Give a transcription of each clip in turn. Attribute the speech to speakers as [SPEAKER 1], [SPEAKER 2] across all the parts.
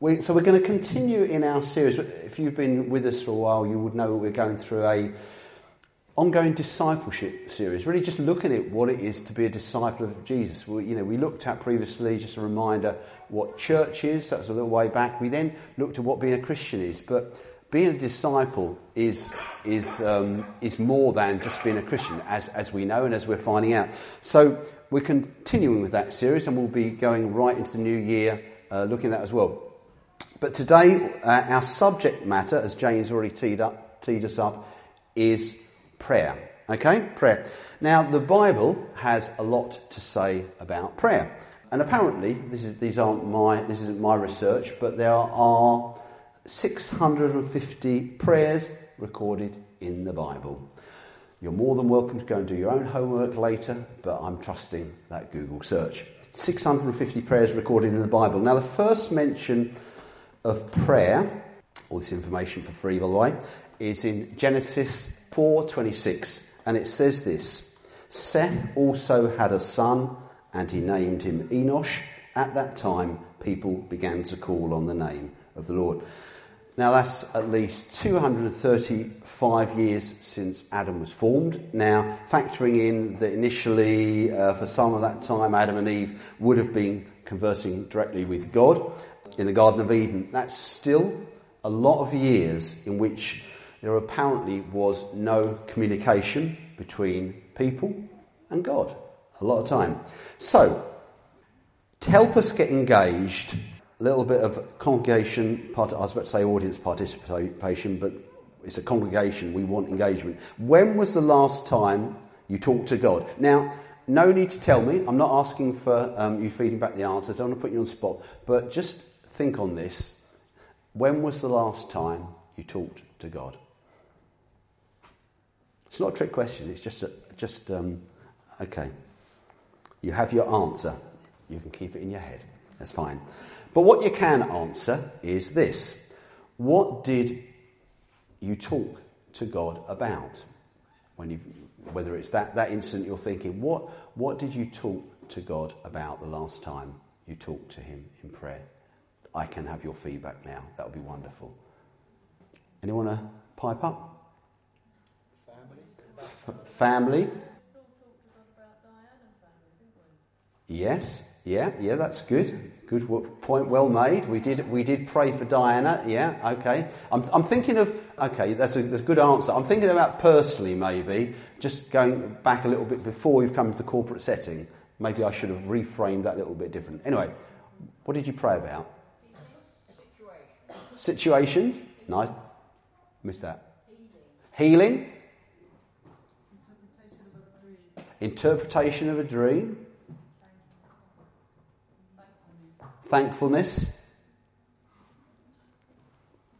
[SPEAKER 1] We, so we're going to continue in our series. If you've been with us for a while, you would know we're going through a ongoing discipleship series, really just looking at what it is to be a disciple of Jesus. We, you know, we looked at previously, just a reminder, what church is. That's a little way back. We then looked at what being a Christian is, but being a disciple is is um, is more than just being a Christian, as as we know and as we're finding out. So we're continuing with that series, and we'll be going right into the new year, uh, looking at that as well. But today, uh, our subject matter, as James already teed up, teed us up, is prayer. Okay, prayer. Now, the Bible has a lot to say about prayer, and apparently, this is these aren't my this isn't my research, but there are 650 prayers recorded in the Bible. You're more than welcome to go and do your own homework later, but I'm trusting that Google search. 650 prayers recorded in the Bible. Now, the first mention of prayer, all this information for free, by the way, is in Genesis 4:26, and it says this: Seth also had a son, and he named him Enosh. At that time, people began to call on the name of the Lord. Now, that's at least 235 years since Adam was formed. Now, factoring in that initially, uh, for some of that time, Adam and Eve would have been conversing directly with God in the Garden of Eden, that's still a lot of years in which there apparently was no communication between people and God. A lot of time. So, to help us get engaged, a little bit of congregation, part, I was about to say audience participation, but it's a congregation, we want engagement. When was the last time you talked to God? Now, no need to tell me, I'm not asking for um, you feeding back the answers, I don't want to put you on the spot, but just think on this. When was the last time you talked to God? It's not a trick question. It's just, a, just um, okay. You have your answer. You can keep it in your head. That's fine. But what you can answer is this: What did you talk to God about when you, whether it's that that instant you're thinking, what what did you talk to God about the last time you talked to Him in prayer? I can have your feedback now. That would be wonderful. Anyone want to pipe up? Family. F- family. Yes, yeah, yeah, that's good. Good point, well made. We did, we did pray for Diana. Yeah, okay. I'm, I'm thinking of, okay, that's a, that's a good answer. I'm thinking about personally, maybe, just going back a little bit before we've come to the corporate setting. Maybe I should have reframed that a little bit different. Anyway, what did you pray about? Situations. Nice. Missed that. Healing. Interpretation of a dream. Thankfulness.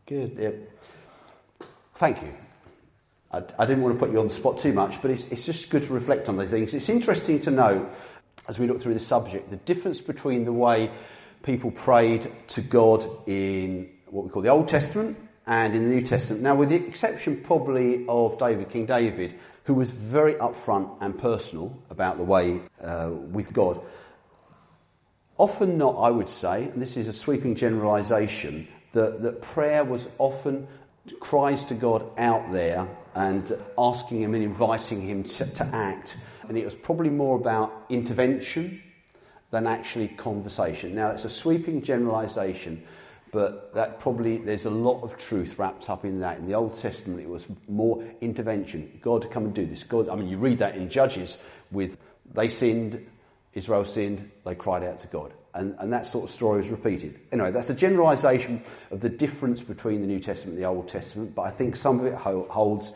[SPEAKER 1] Good. Yeah. Thank you. I, I, didn't want to put you on the spot too much, but it's, it's just good to reflect on those things. It's interesting to know, as we look through the subject, the difference between the way people prayed to God in what we call the Old Testament and in the New Testament. Now, with the exception probably of David, King David, who was very upfront and personal about the way uh, with God. Often not, I would say, and this is a sweeping generalisation, that, that prayer was often cries to God out there and asking Him and inviting Him to, to act. And it was probably more about intervention than actually conversation. Now, it's a sweeping generalisation, but that probably there's a lot of truth wrapped up in that. In the Old Testament, it was more intervention. God, come and do this. God, I mean, you read that in Judges with they sinned, Israel sinned, they cried out to God. And, and that sort of story is repeated. Anyway, that's a generalization of the difference between the New Testament and the Old Testament, but I think some of it holds.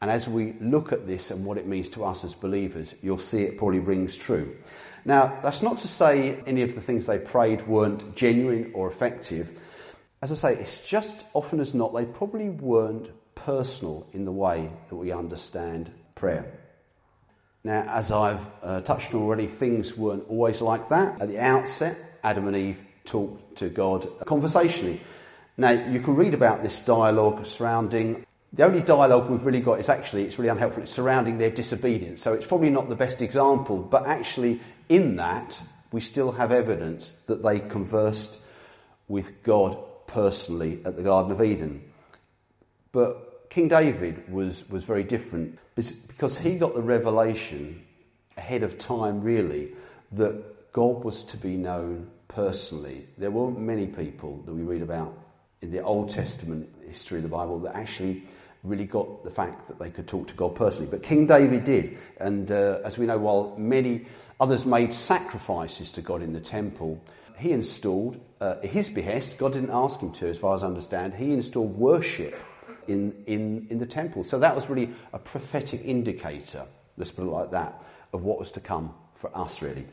[SPEAKER 1] And as we look at this and what it means to us as believers, you'll see it probably rings true. Now, that's not to say any of the things they prayed weren't genuine or effective as I say, it's just often as not, they probably weren't personal in the way that we understand prayer. Now, as I've uh, touched on already, things weren't always like that. At the outset, Adam and Eve talked to God conversationally. Now, you can read about this dialogue surrounding the only dialogue we've really got is actually, it's really unhelpful, it's surrounding their disobedience. So it's probably not the best example, but actually, in that, we still have evidence that they conversed with God personally at the Garden of Eden. But King David was, was very different because he got the revelation ahead of time, really, that God was to be known personally. There weren't many people that we read about in the Old Testament history of the Bible that actually really got the fact that they could talk to God personally. But King David did. And uh, as we know, while many others made sacrifices to God in the temple, he installed, uh, his behest, God didn't ask him to, as far as I understand, he installed worship in, in, in the temple. So that was really a prophetic indicator, let's put it like that, of what was to come for us, really.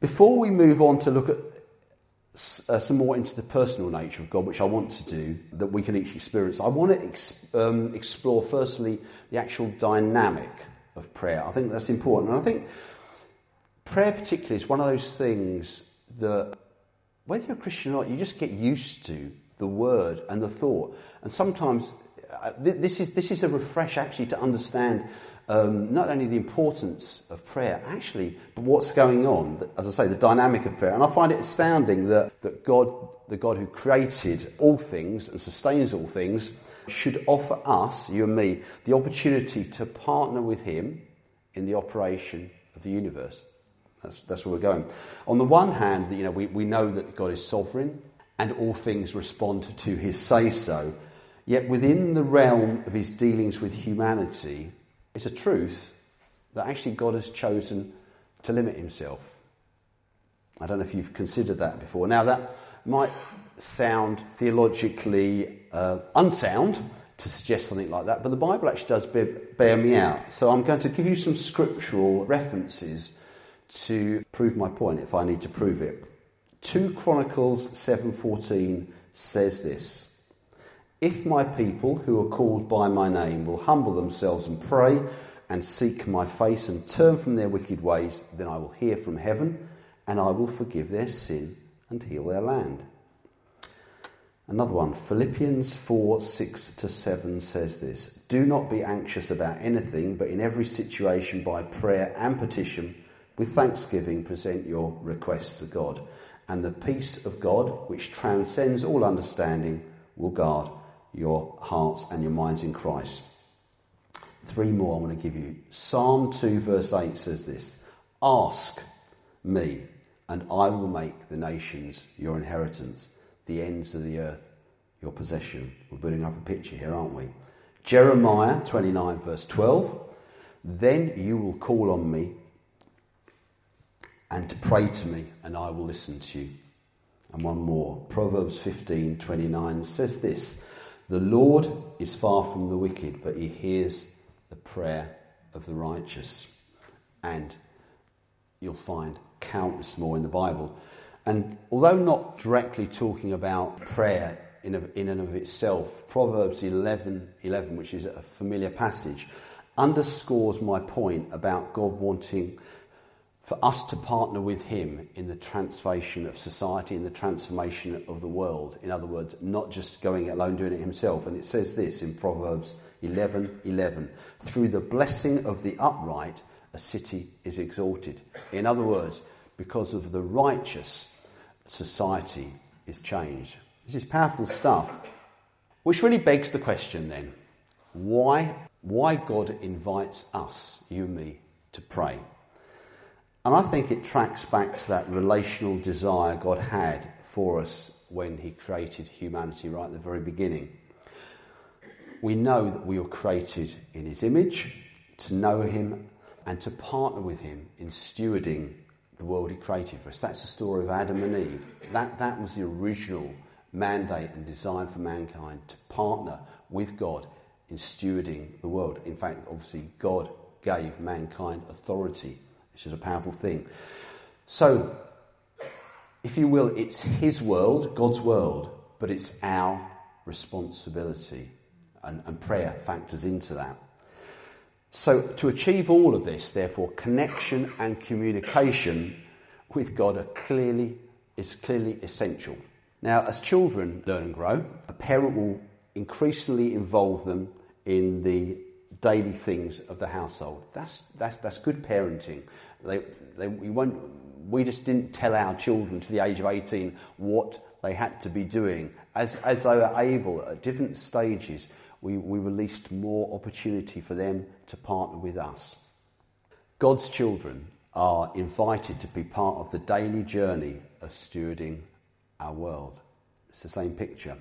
[SPEAKER 1] Before we move on to look at uh, some more into the personal nature of God, which I want to do, that we can each experience, I want to ex- um, explore firstly the actual dynamic of prayer. I think that's important. And I think prayer, particularly, is one of those things that, whether you're a Christian or not, you just get used to the word and the thought. And sometimes uh, this, is, this is a refresh actually to understand um, not only the importance of prayer, actually, but what's going on, as I say, the dynamic of prayer. And I find it astounding that, that God, the God who created all things and sustains all things, should offer us, you and me, the opportunity to partner with Him in the operation of the universe. That's, that's where we're going. On the one hand, you know, we, we know that God is sovereign and all things respond to His say so. Yet within the realm of His dealings with humanity, it's a truth that actually God has chosen to limit himself. I don't know if you've considered that before. Now, that might sound theologically uh, unsound to suggest something like that, but the Bible actually does bear, bear me out. So I'm going to give you some scriptural references to prove my point if I need to prove it. 2 Chronicles 7:14 says this: if my people who are called by my name will humble themselves and pray and seek my face and turn from their wicked ways, then I will hear from heaven and I will forgive their sin and heal their land. Another one, Philippians 4 6 to 7 says this Do not be anxious about anything, but in every situation, by prayer and petition, with thanksgiving, present your requests to God. And the peace of God, which transcends all understanding, will guard your hearts and your minds in Christ. Three more I want to give you. Psalm 2, verse 8 says this Ask me, and I will make the nations your inheritance, the ends of the earth your possession. We're building up a picture here, aren't we? Jeremiah 29, verse 12. Then you will call on me and to pray to me, and I will listen to you. And one more. Proverbs 15, 29 says this the Lord is far from the wicked, but he hears the prayer of the righteous. And you'll find countless more in the Bible. And although not directly talking about prayer in, in and of itself, Proverbs 11, 11, which is a familiar passage, underscores my point about God wanting for us to partner with him in the transformation of society, in the transformation of the world. In other words, not just going alone, doing it himself. And it says this in Proverbs 11 11. Through the blessing of the upright, a city is exalted. In other words, because of the righteous, society is changed. This is powerful stuff. Which really begs the question then why, why God invites us, you and me, to pray? And I think it tracks back to that relational desire God had for us when He created humanity right at the very beginning. We know that we were created in His image, to know Him, and to partner with Him in stewarding the world He created for us. That's the story of Adam and Eve. That, that was the original mandate and design for mankind to partner with God in stewarding the world. In fact, obviously, God gave mankind authority this is a powerful thing. So, if you will, it's His world, God's world, but it's our responsibility. And, and prayer factors into that. So, to achieve all of this, therefore, connection and communication with God are clearly, is clearly essential. Now, as children learn and grow, a parent will increasingly involve them in the daily things of the household. That's, that's, that's good parenting. They, they, we won't we just didn't tell our children to the age of 18 what they had to be doing. As, as they were able at different stages, we, we released more opportunity for them to partner with us. God's children are invited to be part of the daily journey of stewarding our world. It's the same picture.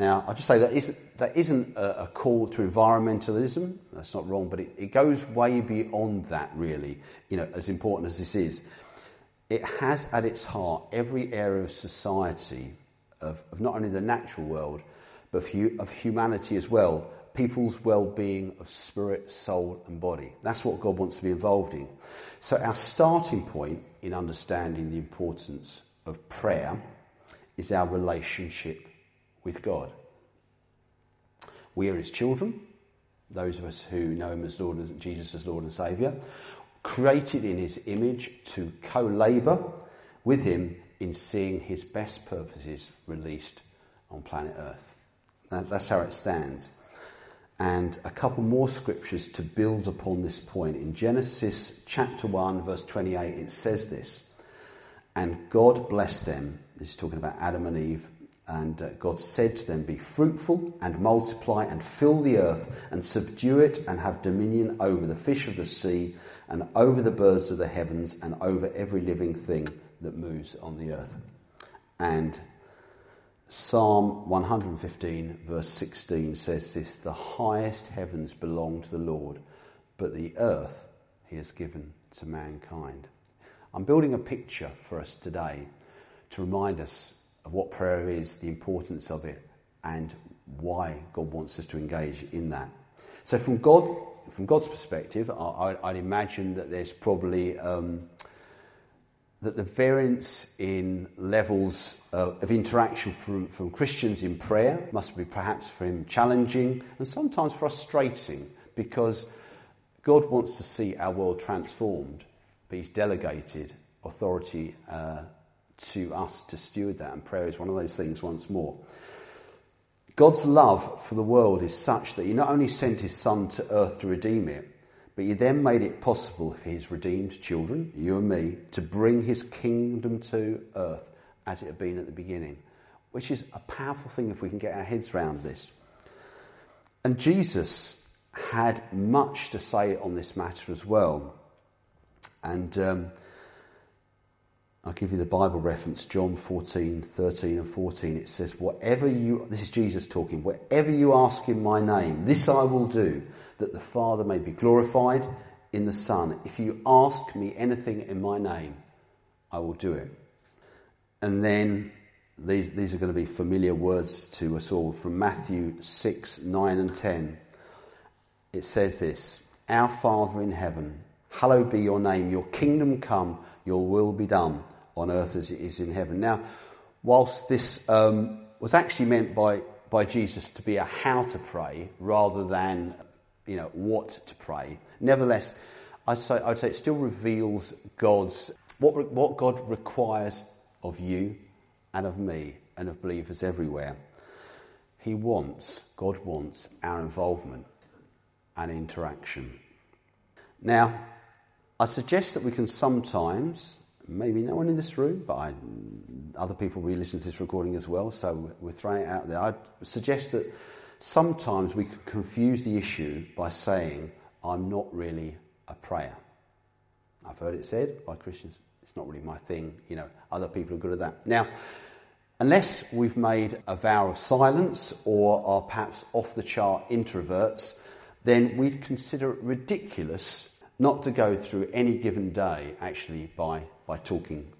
[SPEAKER 1] Now, I'll just say that isn't, that isn't a, a call to environmentalism. That's not wrong, but it, it goes way beyond that, really, you know, as important as this is. It has at its heart every area of society, of, of not only the natural world, but of humanity as well, people's well-being of spirit, soul and body. That's what God wants to be involved in. So our starting point in understanding the importance of prayer is our relationship with God. We are his children, those of us who know him as Lord Jesus as Lord and Saviour, created in his image to co-labour with him in seeing his best purposes released on planet Earth. That's how it stands. And a couple more scriptures to build upon this point. In Genesis chapter 1, verse 28, it says this And God blessed them. This is talking about Adam and Eve. And uh, God said to them, Be fruitful and multiply and fill the earth and subdue it and have dominion over the fish of the sea and over the birds of the heavens and over every living thing that moves on the earth. And Psalm 115, verse 16 says this The highest heavens belong to the Lord, but the earth he has given to mankind. I'm building a picture for us today to remind us of what prayer is, the importance of it, and why God wants us to engage in that. So, from God, from God's perspective, I, would imagine that there's probably um, that the variance in levels of, of interaction from, from Christians in prayer must be perhaps for him challenging and sometimes frustrating because God wants to see our world transformed, but He's delegated authority uh, to us to steward that, and prayer is one of those things once more. God's love for the world is such that He not only sent His Son to earth to redeem it, but he then made it possible for his redeemed children, you and me, to bring his kingdom to earth as it had been at the beginning, which is a powerful thing if we can get our heads around this. And Jesus had much to say on this matter as well. And um, I'll give you the Bible reference, John 14, 13 and 14. It says, Whatever you, this is Jesus talking, whatever you ask in my name, this I will do, that the Father may be glorified in the Son. If you ask me anything in my name, I will do it. And then these, these are going to be familiar words to us all from Matthew 6, 9 and 10. It says this, Our Father in heaven, hallowed be your name, your kingdom come, your will be done on earth as it is in heaven. Now, whilst this um, was actually meant by, by Jesus to be a how to pray rather than you know, what to pray. Nevertheless, I'd say, I'd say it still reveals God's, what, what God requires of you and of me and of believers everywhere. He wants, God wants our involvement and interaction. Now, I suggest that we can sometimes, maybe no one in this room, but I, other people will be listening to this recording as well, so we're throwing it out there. I suggest that sometimes we could confuse the issue by saying, I'm not really a prayer. I've heard it said by Christians, it's not really my thing, you know, other people are good at that. Now, unless we've made a vow of silence or are perhaps off the chart introverts, then we'd consider it ridiculous not to go through any given day actually by, by talking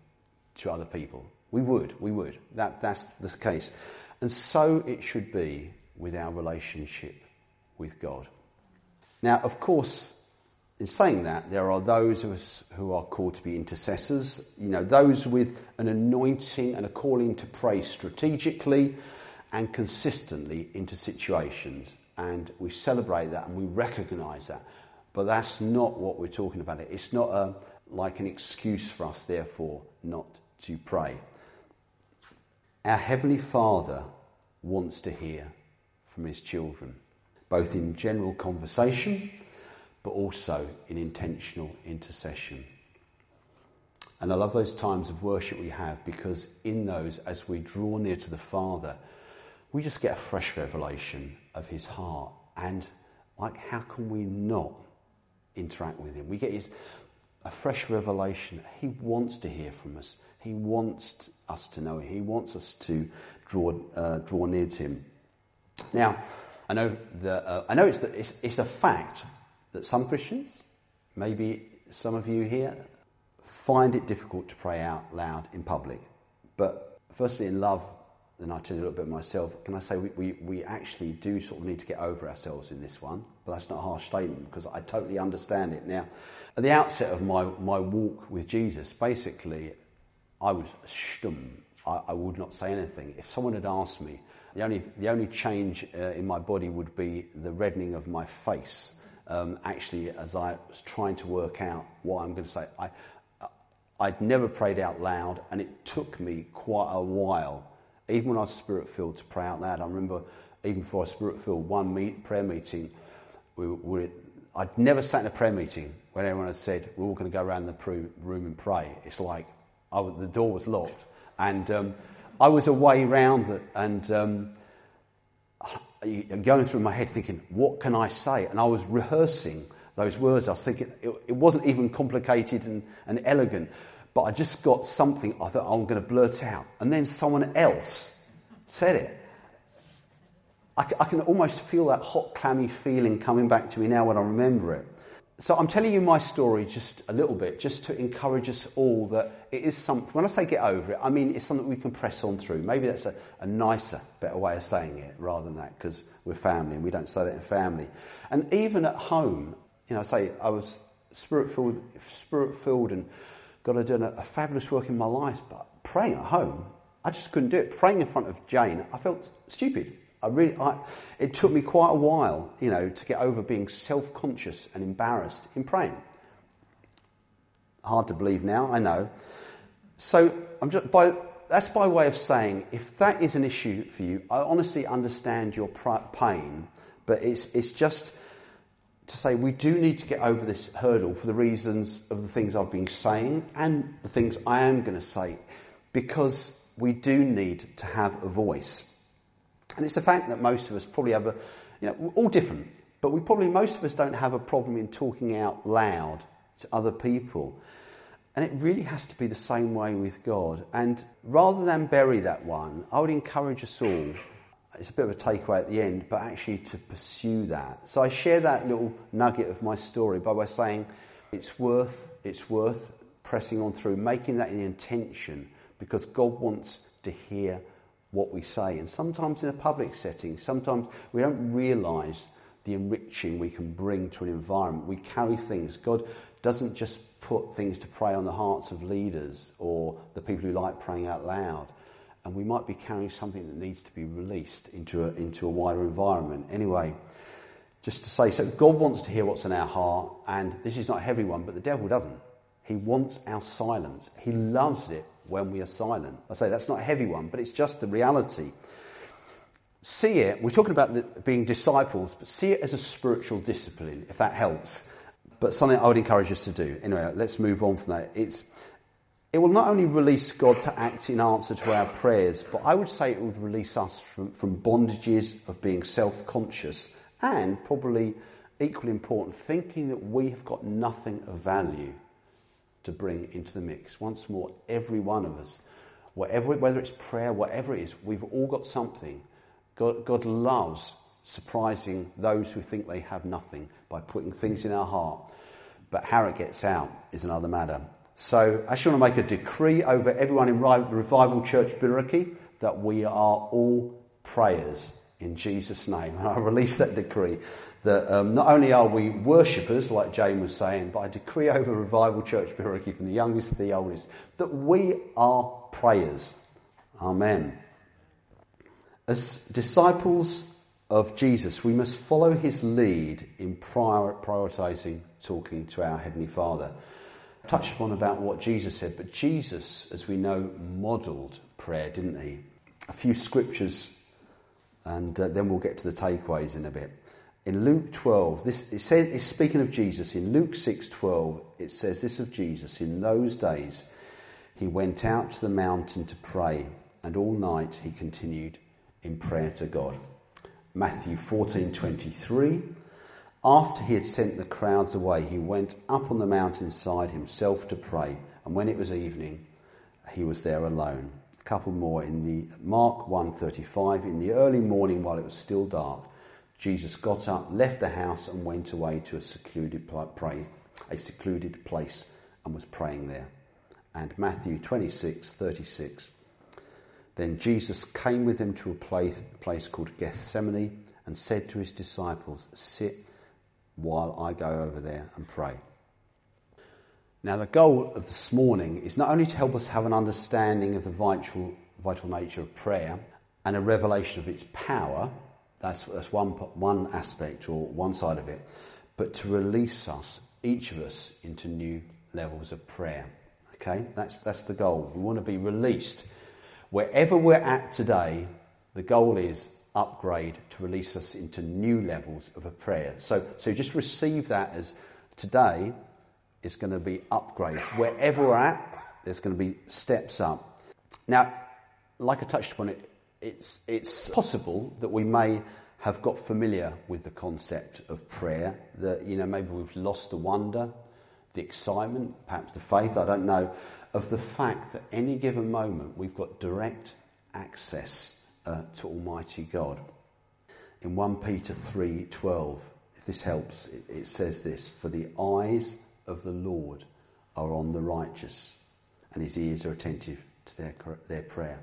[SPEAKER 1] to other people. We would, we would. That, that's the case. And so it should be with our relationship with God. Now, of course, in saying that, there are those of us who are called to be intercessors, you know, those with an anointing and a calling to pray strategically and consistently into situations. And we celebrate that and we recognize that. But that's not what we're talking about. It's not a, like an excuse for us, therefore, not to pray. Our Heavenly Father wants to hear from his children, both in general conversation but also in intentional intercession. And I love those times of worship we have because in those, as we draw near to the Father, we just get a fresh revelation of His heart. And like, how can we not interact with Him? We get his, a fresh revelation. He wants to hear from us. He wants us to know. He wants us to draw uh, draw near to Him. Now, I know that uh, I know it's, the, it's it's a fact that some Christians, maybe some of you here, find it difficult to pray out loud in public. But firstly, in love, then I tell you a little bit myself. Can I say we, we, we actually do sort of need to get over ourselves in this one? But that's not a harsh statement because I totally understand it. Now, at the outset of my, my walk with Jesus, basically, I was stum. I, I would not say anything. If someone had asked me, the only, the only change uh, in my body would be the reddening of my face. Um, actually, as I was trying to work out what I'm going to say, I, I'd never prayed out loud, and it took me quite a while, even when I was spirit filled, to pray out loud. I remember, even before I was spirit filled, one meet, prayer meeting, we were, I'd never sat in a prayer meeting when everyone had said, We're all going to go around the room and pray. It's like I, the door was locked. And um, I was away round it, and um, going through my head thinking, What can I say? And I was rehearsing those words. I was thinking it, it wasn't even complicated and, and elegant, but I just got something I thought I'm going to blurt out. And then someone else said it. I, I can almost feel that hot, clammy feeling coming back to me now when I remember it. So I'm telling you my story just a little bit, just to encourage us all that it is something, when I say get over it, I mean it's something we can press on through. Maybe that's a, a nicer, better way of saying it rather than that, because we're family and we don't say that in family. And even at home, you know, I say I was spirit filled, spirit filled, and God had done a, a, fabulous work in my life. But praying at home, I just couldn't do it. Praying in front of Jane, I felt stupid. I really, I, it took me quite a while, you know, to get over being self-conscious and embarrassed in praying. Hard to believe now, I know. So I'm just by that's by way of saying, if that is an issue for you, I honestly understand your pain, but it's it's just to say we do need to get over this hurdle for the reasons of the things I've been saying and the things I am going to say, because we do need to have a voice. And it's a fact that most of us probably have a, you know, all different, but we probably, most of us don't have a problem in talking out loud to other people. And it really has to be the same way with God. And rather than bury that one, I would encourage us all it's a bit of a takeaway at the end, but actually to pursue that. So I share that little nugget of my story by, by saying it's worth, it's worth pressing on through, making that an intention because God wants to hear what we say. And sometimes in a public setting, sometimes we don't realise the enriching we can bring to an environment. We carry things. God doesn't just put things to pray on the hearts of leaders or the people who like praying out loud and we might be carrying something that needs to be released into a, into a wider environment. Anyway, just to say, so God wants to hear what's in our heart, and this is not a heavy one, but the devil doesn't. He wants our silence. He loves it when we are silent. I say that's not a heavy one, but it's just the reality. See it, we're talking about being disciples, but see it as a spiritual discipline, if that helps. But something I would encourage us to do. Anyway, let's move on from that. It's it will not only release God to act in answer to our prayers, but I would say it would release us from, from bondages of being self conscious and probably equally important, thinking that we have got nothing of value to bring into the mix. Once more, every one of us, whatever, whether it's prayer, whatever it is, we've all got something. God, God loves surprising those who think they have nothing by putting things in our heart. But how it gets out is another matter. So I actually want to make a decree over everyone in Revival Church Biraki that we are all prayers in Jesus' name. And I release that decree that um, not only are we worshippers, like Jane was saying, but I decree over Revival Church Biraki from the youngest to the oldest that we are prayers. Amen. As disciples of Jesus, we must follow his lead in prior, prioritizing talking to our Heavenly Father touched upon about what Jesus said, but Jesus, as we know, modelled prayer, didn't he? A few scriptures, and uh, then we'll get to the takeaways in a bit. In Luke 12, this it says, it's speaking of Jesus. In Luke 6:12, it says this of Jesus: In those days, he went out to the mountain to pray, and all night he continued in prayer to God. Matthew 14:23 After he had sent the crowds away, he went up on the mountainside himself to pray, and when it was evening, he was there alone. A couple more in the Mark 1:35 in the early morning while it was still dark, Jesus got up, left the house and went away to a secluded pray, a secluded place and was praying there. And Matthew 26:36 then Jesus came with them to a place, place called Gethsemane and said to his disciples, Sit while I go over there and pray. Now, the goal of this morning is not only to help us have an understanding of the vital, vital nature of prayer and a revelation of its power, that's, that's one, one aspect or one side of it, but to release us, each of us, into new levels of prayer. Okay? That's, that's the goal. We want to be released Wherever we're at today, the goal is upgrade to release us into new levels of a prayer. So, so just receive that as today is going to be upgrade. Wherever we're at, there's going to be steps up. Now, like I touched upon it, it's, it's possible that we may have got familiar with the concept of prayer, that, you know, maybe we've lost the wonder, the excitement, perhaps the faith, I don't know of the fact that any given moment we've got direct access uh, to Almighty God. In 1 Peter 3:12, if this helps, it, it says this: "For the eyes of the Lord are on the righteous, and His ears are attentive to their their prayer."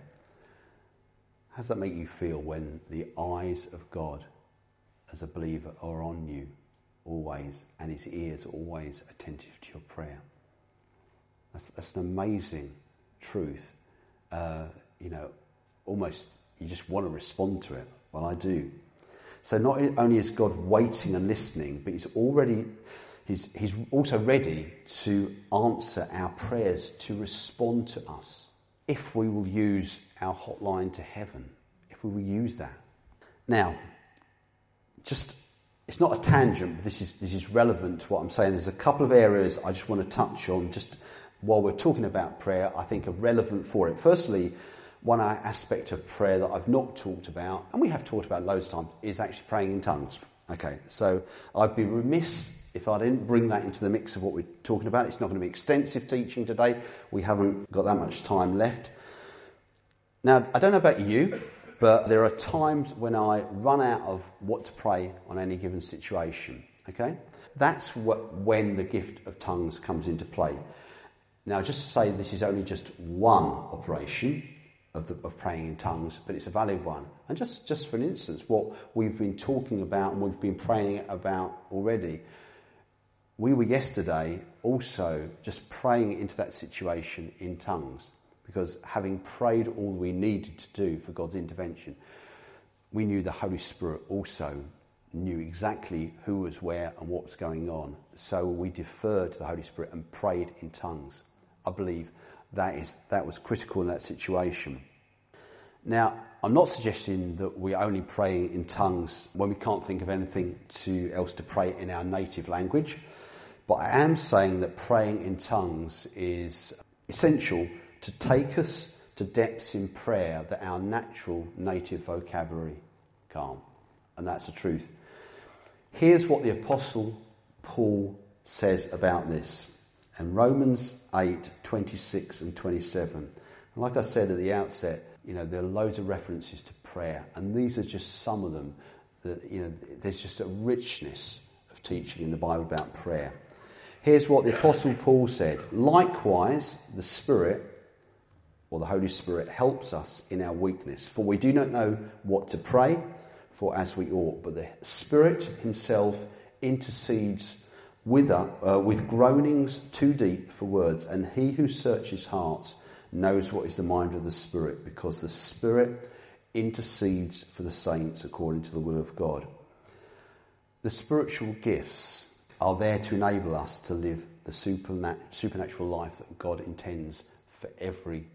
[SPEAKER 1] How does that make you feel when the eyes of God, as a believer, are on you always, and His ears are always attentive to your prayer? That's, that's an amazing truth. Uh, you know, almost you just want to respond to it. Well, I do. So not only is God waiting and listening, but He's already He's, he's also ready to answer our prayers, to respond to us, if we will use our hotline to heaven, if we will use that. Now, just it's not a tangent, but this is this is relevant to what I'm saying. There's a couple of areas I just want to touch on, just while we're talking about prayer, I think are relevant for it. Firstly, one aspect of prayer that I've not talked about, and we have talked about loads of times, is actually praying in tongues. Okay, so I'd be remiss if I didn't bring that into the mix of what we're talking about. It's not going to be extensive teaching today. We haven't got that much time left. Now, I don't know about you, but there are times when I run out of what to pray on any given situation. Okay? That's what, when the gift of tongues comes into play. Now, just to say this is only just one operation of, the, of praying in tongues, but it's a valid one. And just, just for an instance, what we've been talking about and we've been praying about already, we were yesterday also just praying into that situation in tongues because having prayed all we needed to do for God's intervention, we knew the Holy Spirit also knew exactly who was where and what was going on. So we deferred to the Holy Spirit and prayed in tongues. I believe that, is, that was critical in that situation. Now, I'm not suggesting that we only pray in tongues when we can't think of anything to, else to pray in our native language, but I am saying that praying in tongues is essential to take us to depths in prayer that our natural native vocabulary can't. And that's the truth. Here's what the Apostle Paul says about this. And Romans 8, 26 and 27. And like I said at the outset, you know, there are loads of references to prayer, and these are just some of them. That, you know, there's just a richness of teaching in the Bible about prayer. Here's what the Apostle Paul said Likewise, the Spirit, or the Holy Spirit, helps us in our weakness, for we do not know what to pray for as we ought, but the Spirit Himself intercedes with, uh, with groanings too deep for words, and he who searches hearts knows what is the mind of the Spirit, because the Spirit intercedes for the saints according to the will of God. The spiritual gifts are there to enable us to live the supernatural life that God intends for every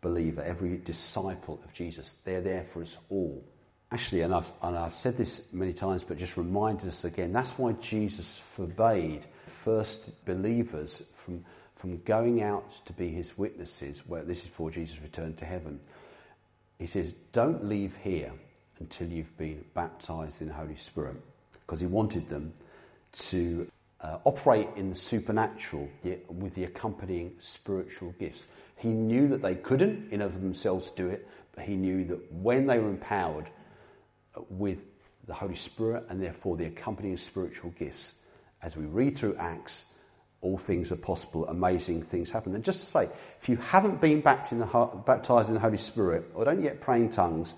[SPEAKER 1] believer, every disciple of Jesus. They're there for us all. Actually, and I've, and I've said this many times, but just reminded us again, that's why Jesus forbade first believers from, from going out to be his witnesses, where this is before Jesus returned to heaven, he says, Don't leave here until you've been baptized in the Holy Spirit. Because he wanted them to uh, operate in the supernatural with the accompanying spiritual gifts. He knew that they couldn't in of themselves do it, but he knew that when they were empowered uh, with the Holy Spirit and therefore the accompanying spiritual gifts, as we read through Acts, all things are possible, amazing things happen. And just to say, if you haven't been baptized in the, Holy Spirit or don't yet pray in tongues,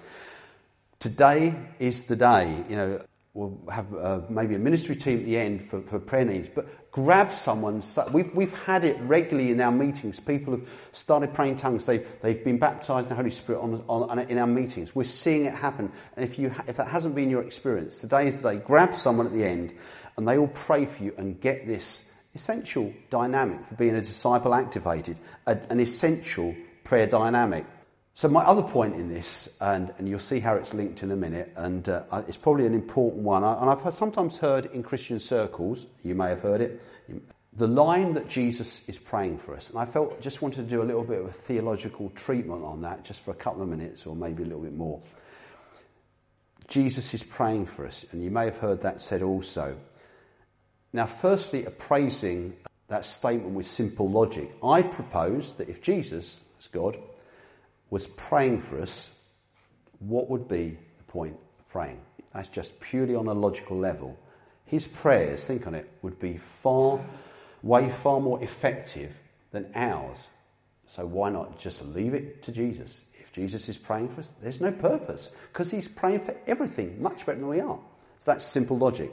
[SPEAKER 1] today is the day. You know, we'll have uh, maybe a ministry team at the end for, for prayer needs, but grab someone. We've, we've had it regularly in our meetings. People have started praying tongues. They've, they've been baptized in the Holy Spirit on, on, on, in our meetings. We're seeing it happen. And if, you, if that hasn't been your experience, today is the day. Grab someone at the end and they will pray for you and get this essential dynamic for being a disciple activated, a, an essential prayer dynamic. So my other point in this, and, and you'll see how it's linked in a minute, and uh, it's probably an important one, and I've sometimes heard in Christian circles, you may have heard it, the line that Jesus is praying for us. And I felt just wanted to do a little bit of a theological treatment on that, just for a couple of minutes or maybe a little bit more. Jesus is praying for us, and you may have heard that said also. Now, firstly, appraising that statement with simple logic, I propose that if Jesus, as God, was praying for us, what would be the point of praying? That's just purely on a logical level. His prayers, think on it, would be far, way far more effective than ours. So why not just leave it to Jesus? If Jesus is praying for us, there's no purpose because he's praying for everything much better than we are. So that's simple logic.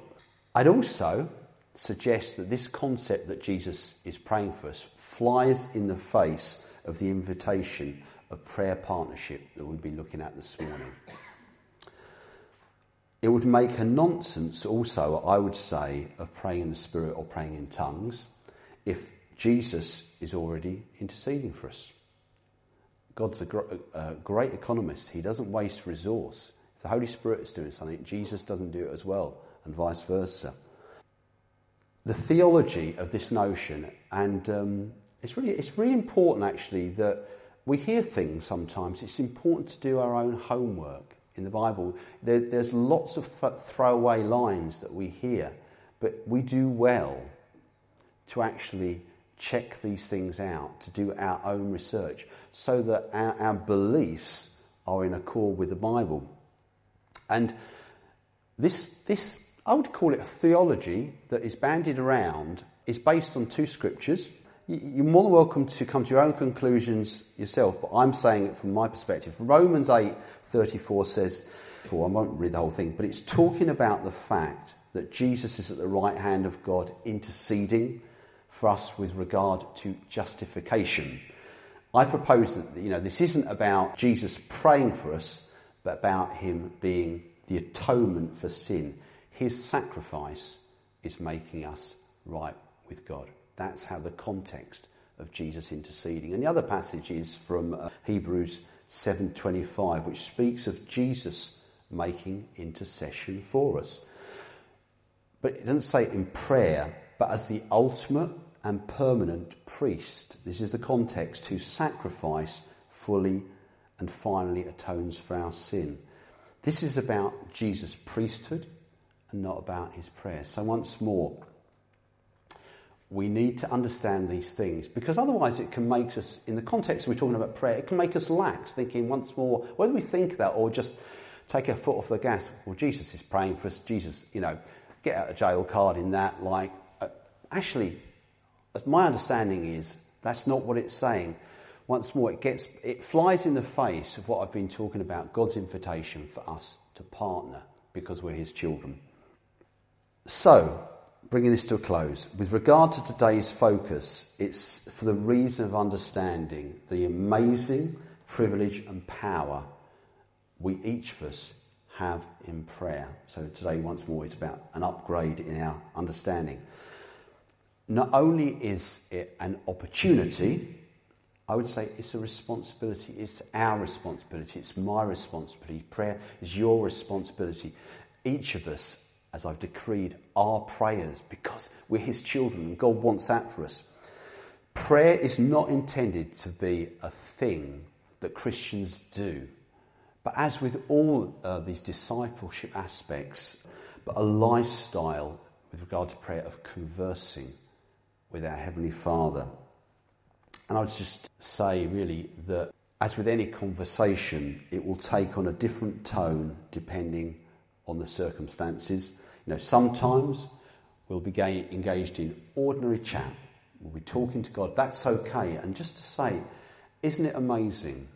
[SPEAKER 1] I'd also suggests that this concept that Jesus is praying for us flies in the face of the invitation of prayer partnership that we've been looking at this morning. It would make a nonsense also, I would say, of praying in the Spirit or praying in tongues if Jesus is already interceding for us. God's a, a uh, great economist. He doesn't waste resource. If the Holy Spirit is doing something, Jesus doesn't do it as well, and vice versa the theology of this notion, and um, it's really it's really important actually that we hear things sometimes. It's important to do our own homework in the Bible. There, there's lots of th- throwaway lines that we hear, but we do well to actually check these things out, to do our own research, so that our, our beliefs are in accord with the Bible. And this this I would call it a theology that is bandied around, is based on two scriptures. You're more than welcome to come to your own conclusions yourself, but I'm saying it from my perspective. Romans 8 34 says, well, I won't read the whole thing, but it's talking about the fact that Jesus is at the right hand of God interceding for us with regard to justification. I propose that you know this isn't about Jesus praying for us, but about him being the atonement for sin. His sacrifice is making us right with God. That's how the context of Jesus interceding. And the other passage is from uh, Hebrews 7:25 which speaks of Jesus making intercession for us. But it doesn't say in prayer, but as the ultimate and permanent priest. This is the context whose sacrifice fully and finally atones for our sin. This is about Jesus' priesthood and not about his prayer. So, once more, we need to understand these things because otherwise it can make us, in the context we're talking about prayer, it can make us lax, thinking once more, whether we think that or just take our foot off the gas. Well, Jesus is praying for us. Jesus, you know, get out a jail card in that. Like, uh, actually, my understanding is, that's not what it's saying. Once more, it gets, it flies in the face of what I've been talking about God's invitation for us to partner because we're His children. So, bringing this to a close, with regard to today's focus, it's for the reason of understanding the amazing privilege and power we each of us have in prayer. So, today, once more, is about an upgrade in our understanding. Not only is it an opportunity, I would say it's a responsibility. It's our responsibility. It's my responsibility. Prayer is your responsibility. Each of us as I've decreed, our prayers because we're His children and God wants that for us. Prayer is not intended to be a thing that Christians do, but as with all uh, these discipleship aspects, but a lifestyle with regard to prayer of conversing with our Heavenly Father. And I would just say, really, that as with any conversation, it will take on a different tone depending on the circumstances. You know, sometimes we'll be engaged in ordinary chat. We'll be talking to God. That's okay. And just to say, isn't it amazing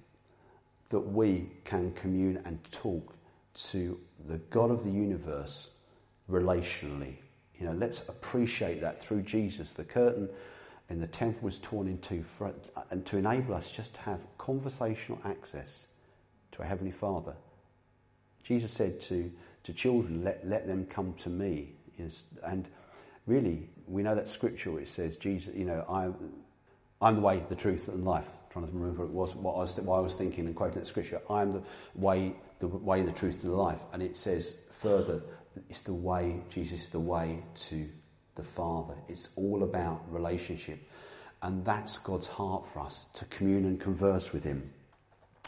[SPEAKER 1] that we can commune and talk to the God of the universe relationally? You know, let's appreciate that through Jesus. The curtain in the temple was torn in two for, and to enable us just to have conversational access to our Heavenly Father. Jesus said to, to children, let, let them come to me. and really, we know that scripture which says, Jesus, you know, I'm, I'm the way, the truth, and life. I'm trying to remember what, it was, what I was, what I was thinking and quoting that scripture. I'm the way, the way, the truth, and the life. And it says further, it's the way, Jesus the way to the Father. It's all about relationship. And that's God's heart for us, to commune and converse with Him.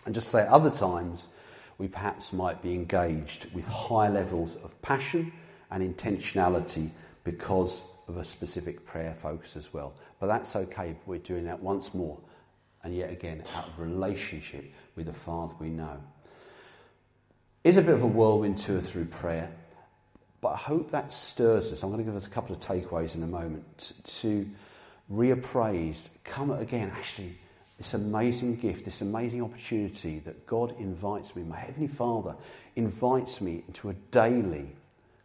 [SPEAKER 1] And just say, other times, we perhaps might be engaged with high levels of passion and intentionality because of a specific prayer focus as well. But that's okay. We're doing that once more. And yet again, out of relationship with the Father we know. Is a bit of a whirlwind tour through prayer, but I hope that stirs us. I'm going to give us a couple of takeaways in a moment to reappraise, come again, actually, this amazing gift, this amazing opportunity that God invites me, my Heavenly Father invites me into a daily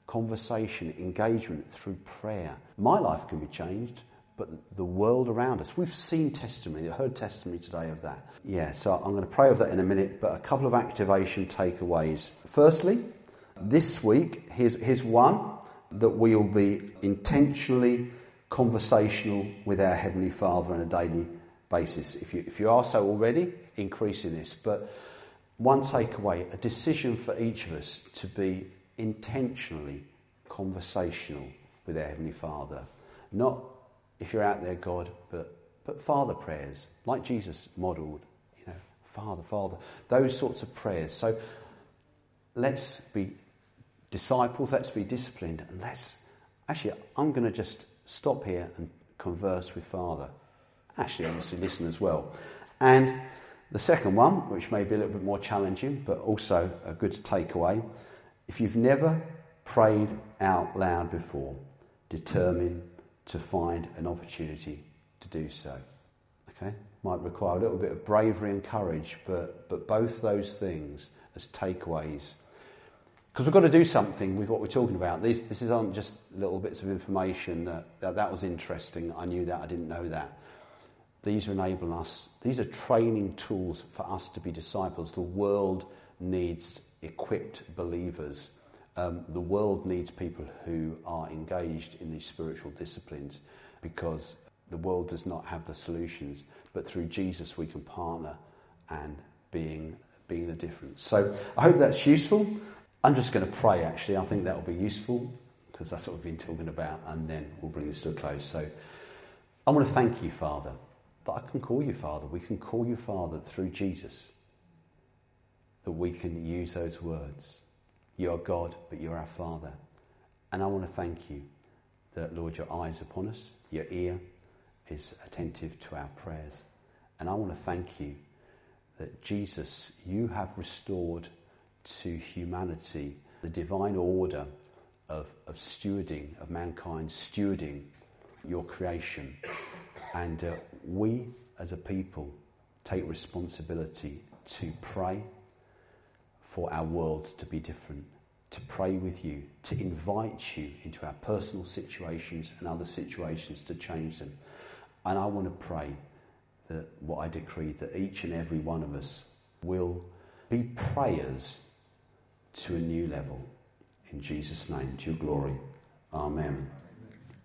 [SPEAKER 1] conversation, engagement through prayer. My life can be changed, but the world around us. We've seen testimony, I heard testimony today of that. Yeah, so I'm going to pray over that in a minute, but a couple of activation takeaways. Firstly, this week, here's, here's one that we will be intentionally conversational with our Heavenly Father on a daily basis. If you, if you are so already, increasing this. But one takeaway, a decision for each of us to be intentionally conversational with our Heavenly Father. Not if you're out there, God, but, but Father prayers, like Jesus modelled, you know, Father, Father, those sorts of prayers. So let's be disciples, let's be disciplined, and let's actually, I'm going to just stop here and converse with Father. Actually, obviously, listen as well. And the second one, which may be a little bit more challenging, but also a good takeaway if you've never prayed out loud before, determine to find an opportunity to do so. Okay? Might require a little bit of bravery and courage, but, but both those things as takeaways. Because we've got to do something with what we're talking about. These, this isn't just little bits of information that, that that was interesting. I knew that, I didn't know that. These are enabling us, these are training tools for us to be disciples. The world needs equipped believers. Um, the world needs people who are engaged in these spiritual disciplines because the world does not have the solutions, but through Jesus we can partner and being being the difference. So I hope that's useful. I'm just going to pray actually. I think that will be useful because that's what we've been talking about, and then we'll bring this to a close. So I want to thank you, Father, that I can call you Father. We can call you Father through Jesus that we can use those words. You're God, but you're our Father. And I want to thank you that, Lord, your eyes upon us, your ear is attentive to our prayers. And I want to thank you that, Jesus, you have restored to humanity the divine order of, of stewarding, of mankind stewarding your creation. And uh, we, as a people, take responsibility to pray for our world to be different, to pray with you, to invite you into our personal situations and other situations to change them. And I want to pray that what I decree, that each and every one of us will be prayers to a new level. In Jesus' name, to your glory. Amen.